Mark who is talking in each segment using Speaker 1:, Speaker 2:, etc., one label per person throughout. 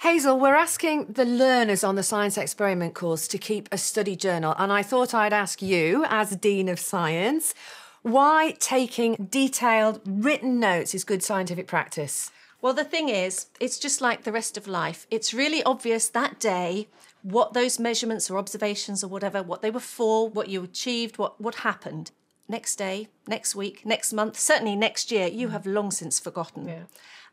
Speaker 1: Hazel, we're asking the learners on the science experiment course to keep a study journal, and I thought I'd ask you, as Dean of Science, why taking detailed written notes is good scientific practice.
Speaker 2: Well, the thing is, it's just like the rest of life. It's really obvious that day what those measurements or observations or whatever, what they were for, what you achieved, what, what happened. Next day, next week, next month, certainly next year, you have long since forgotten.
Speaker 1: Yeah.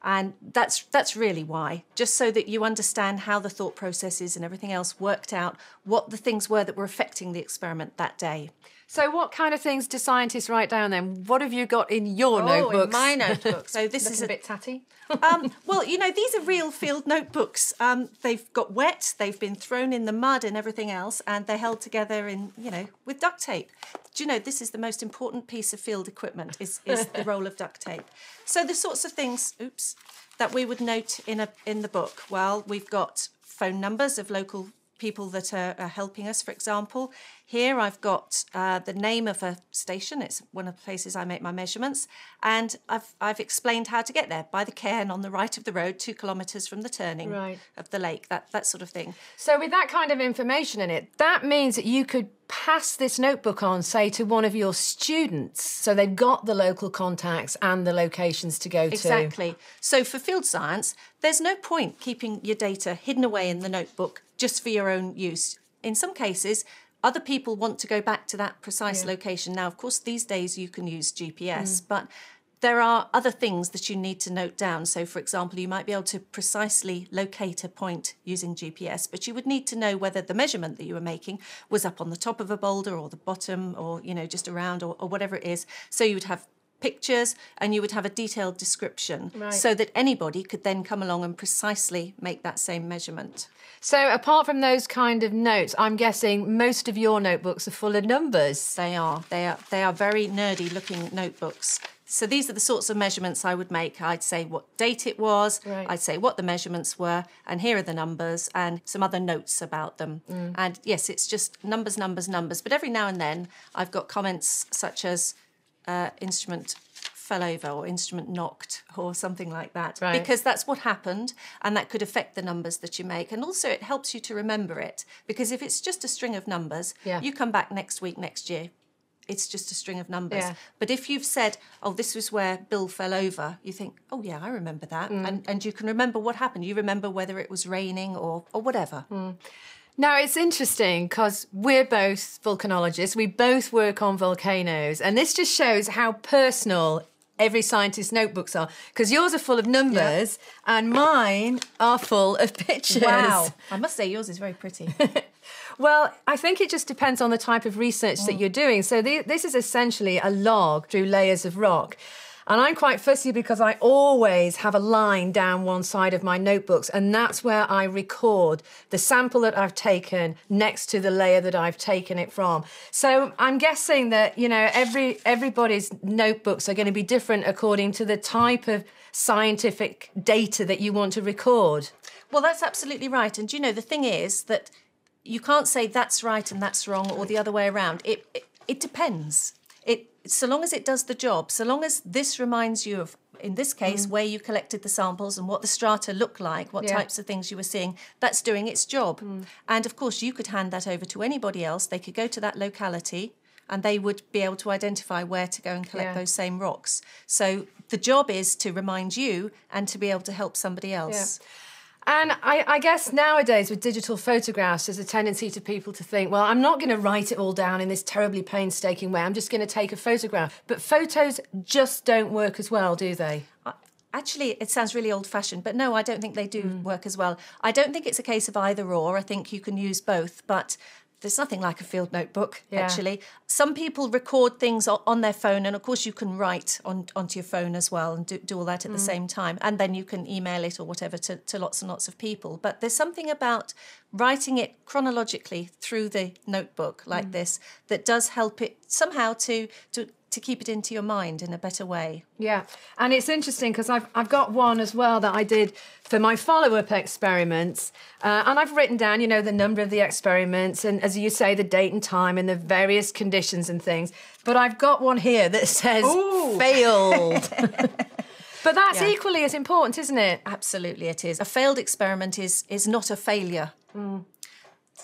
Speaker 2: And that's that's really why, just so that you understand how the thought processes and everything else worked out, what the things were that were affecting the experiment that day.
Speaker 1: So, what kind of things do scientists write down then? What have you got in your
Speaker 2: oh,
Speaker 1: notebooks?
Speaker 2: In my notebook. So this
Speaker 1: Looking
Speaker 2: is
Speaker 1: a bit tatty.
Speaker 2: um, well, you know, these are real field notebooks. Um, they've got wet, they've been thrown in the mud and everything else, and they're held together in, you know, with duct tape. Do you know this is the most important piece of field equipment? Is is the roll of duct tape. So the sorts of things, oops, that we would note in a in the book. Well, we've got phone numbers of local people that are, are helping us. For example, here I've got uh, the name of a station. It's one of the places I make my measurements, and I've I've explained how to get there by the cairn on the right of the road, two kilometres from the turning
Speaker 1: Right.
Speaker 2: of the lake. That that sort of thing.
Speaker 1: So, with that kind of information in it, that means that you could pass this notebook on, say, to one of your students. So they've got the local contacts and the locations to go to.
Speaker 2: Exactly. So for field science, there's no point keeping your data hidden away in the notebook just for your own use. In some cases, other people want to go back to that precise location. Now, of course, these days you can use GPS, mm. but there are other things that you need to note down. So, for example, you might be able to precisely locate a point using GPS, but you would need to know whether the measurement that you were making was up on the top of a boulder or the bottom or, you know, just around or, or whatever it is. So you would have pictures and you would have a detailed description
Speaker 1: Right.
Speaker 2: so that anybody could then come along and precisely make that same measurement.
Speaker 1: So, apart from those kind of notes, I'm guessing most of your notebooks are full of numbers.
Speaker 2: They are. They are. They are very nerdy looking notebooks. So these are the sorts of measurements I would make. I'd say what date it was.
Speaker 1: Right.
Speaker 2: I'd say what the measurements were, and here are the numbers and some other notes about them. And yes, it's just numbers, numbers, numbers. But every now and then, I've got comments such as uh, instrument fell over or instrument knocked or something like that
Speaker 1: Right.
Speaker 2: because that's what happened and that could affect the numbers that you make and also it helps you to remember it because if it's just a string of numbers
Speaker 1: Yeah.
Speaker 2: you come back next week next year it's just a string of numbers
Speaker 1: Yeah.
Speaker 2: but if you've said oh this was where bill fell over you think oh yeah i remember that
Speaker 1: Mm.
Speaker 2: and, and you can remember what happened you remember whether it was raining or, or whatever
Speaker 1: Mm. Now, it's interesting because we're both volcanologists, we both work on volcanoes, and this just shows how personal every scientist's notebooks are because yours are full of numbers and mine are full of pictures. Wow.
Speaker 2: I must say yours is very pretty
Speaker 1: Well, I think it just depends on the type of research that mm. you're doing. So the, this is essentially a log through layers of rock. And I'm quite fussy because I always have a line down one side of my notebooks, and that's where I record the sample that I've taken next to the layer that I've taken it from. So I'm guessing that you know every everybody's notebooks are going to be different according to the type of scientific data that you want to record.
Speaker 2: Well, that's absolutely right. And you know, the thing is that you can't say that's right and that's wrong or the other way around. It it, it depends. It so long as it does the job, so long as this reminds you of in this case mm. where you collected the samples and what the strata look like, what
Speaker 1: Yeah.
Speaker 2: types of things you were seeing, that's doing its job. Mm. And of course, you could hand that over to anybody else. They could go to that locality and they would be able to identify where to go and collect
Speaker 1: Yeah.
Speaker 2: those same rocks. So the job is to remind you and to be able to help somebody else.
Speaker 1: And I, I guess nowadays with digital photographs, there's a tendency to people to think, well, I'm not going to write it all down in this terribly painstaking way. I'm just going to take a photograph. But photos just don't work as well, do they?
Speaker 2: Actually, it sounds really old fashioned, but no, I don't think they do mm. work as well. I don't think it's a case of either or. I think you can use both, but there's nothing like a field notebook,
Speaker 1: Yeah.
Speaker 2: actually. Some people record things on their phone, and of course, you can write on, onto your phone as well and do, do all that at the mm. same time. And then you can email it or whatever to, to lots and lots of people. But there's something about writing it chronologically through the notebook like mm. this that does help it somehow to, to, to keep it into your mind in a better way.
Speaker 1: Yeah, and it's interesting because I've I've got one as well that I did for my follow up experiments, uh, and I've written down you know the number of the experiments and as you say the date and time and the various conditions and things. But I've got one here that says
Speaker 2: Ooh.
Speaker 1: failed. But that's
Speaker 2: Yeah.
Speaker 1: equally as important, isn't it?
Speaker 2: Absolutely, it is. A failed experiment is is not a failure.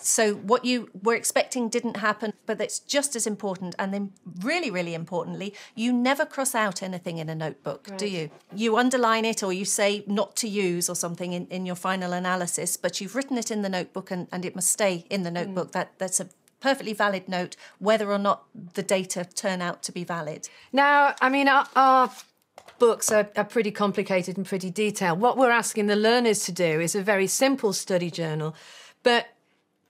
Speaker 2: So what you were expecting didn't happen, but it's just as important. And then, really, really importantly, you never cross out anything in a notebook, do you? You underline it or you say not to use or something in, in your final analysis, but you've written it in the notebook and, and it must stay in the notebook. Mm. That that's a perfectly valid note, whether or not the data turn out to be valid.
Speaker 1: Now, I mean, our, our books are, are pretty complicated and pretty detailed. What we're asking the learners to do is a very simple study journal, but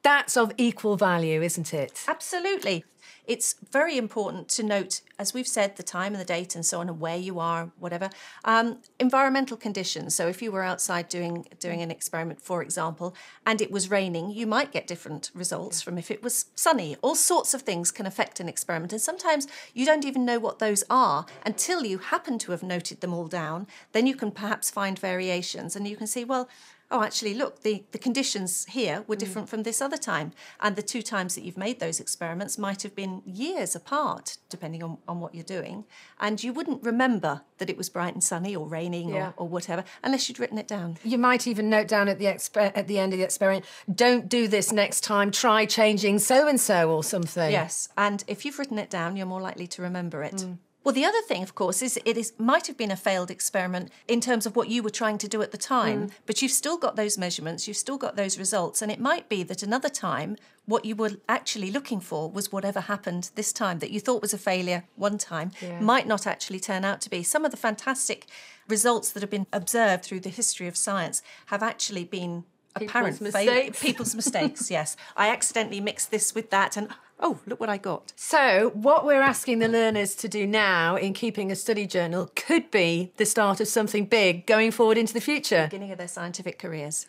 Speaker 1: that's of equal value, isn't it?
Speaker 2: Absolutely. It's very important to note, as we've said, the time and the date and so on, and where you are, whatever. Um, environmental conditions. So, if you were outside doing doing an experiment, for example, and it was raining, you might get different results from if it was sunny. All sorts of things can affect an experiment, and sometimes you don't even know what those are until you happen to have noted them all down. Then you can perhaps find variations, and you can see, well, oh, actually, look, the, the conditions here were mm. different from this other time. And the two times that you've made those experiments might have been years apart, depending on, on what you're doing. And you wouldn't remember that it was bright and sunny or raining
Speaker 1: Yeah.
Speaker 2: or, or whatever unless you'd written it down.
Speaker 1: You might even note down at the exper- at the end of the experiment, don't do this next time, try changing so and so or something.
Speaker 2: Yes, and if you've written it down, you're more likely to remember it. Mm. Well, the other thing, of course, is it is might have been a failed experiment in terms of what you were trying to do at the time, mm. but you've still got those measurements, you've still got those results, and it might be that another time what you were actually looking for was whatever happened this time that you thought was a failure one time
Speaker 1: Yeah.
Speaker 2: might not actually turn out to be. Some of the fantastic results that have been observed through the history of science have actually been apparent fail-
Speaker 1: mistakes.
Speaker 2: people's mistakes. Yes, I accidentally mixed this with that, and oh, look what I got.
Speaker 1: So, what we're asking the learners to do now in keeping a study journal could be the start of something big going forward into the future.
Speaker 2: Beginning of their scientific careers.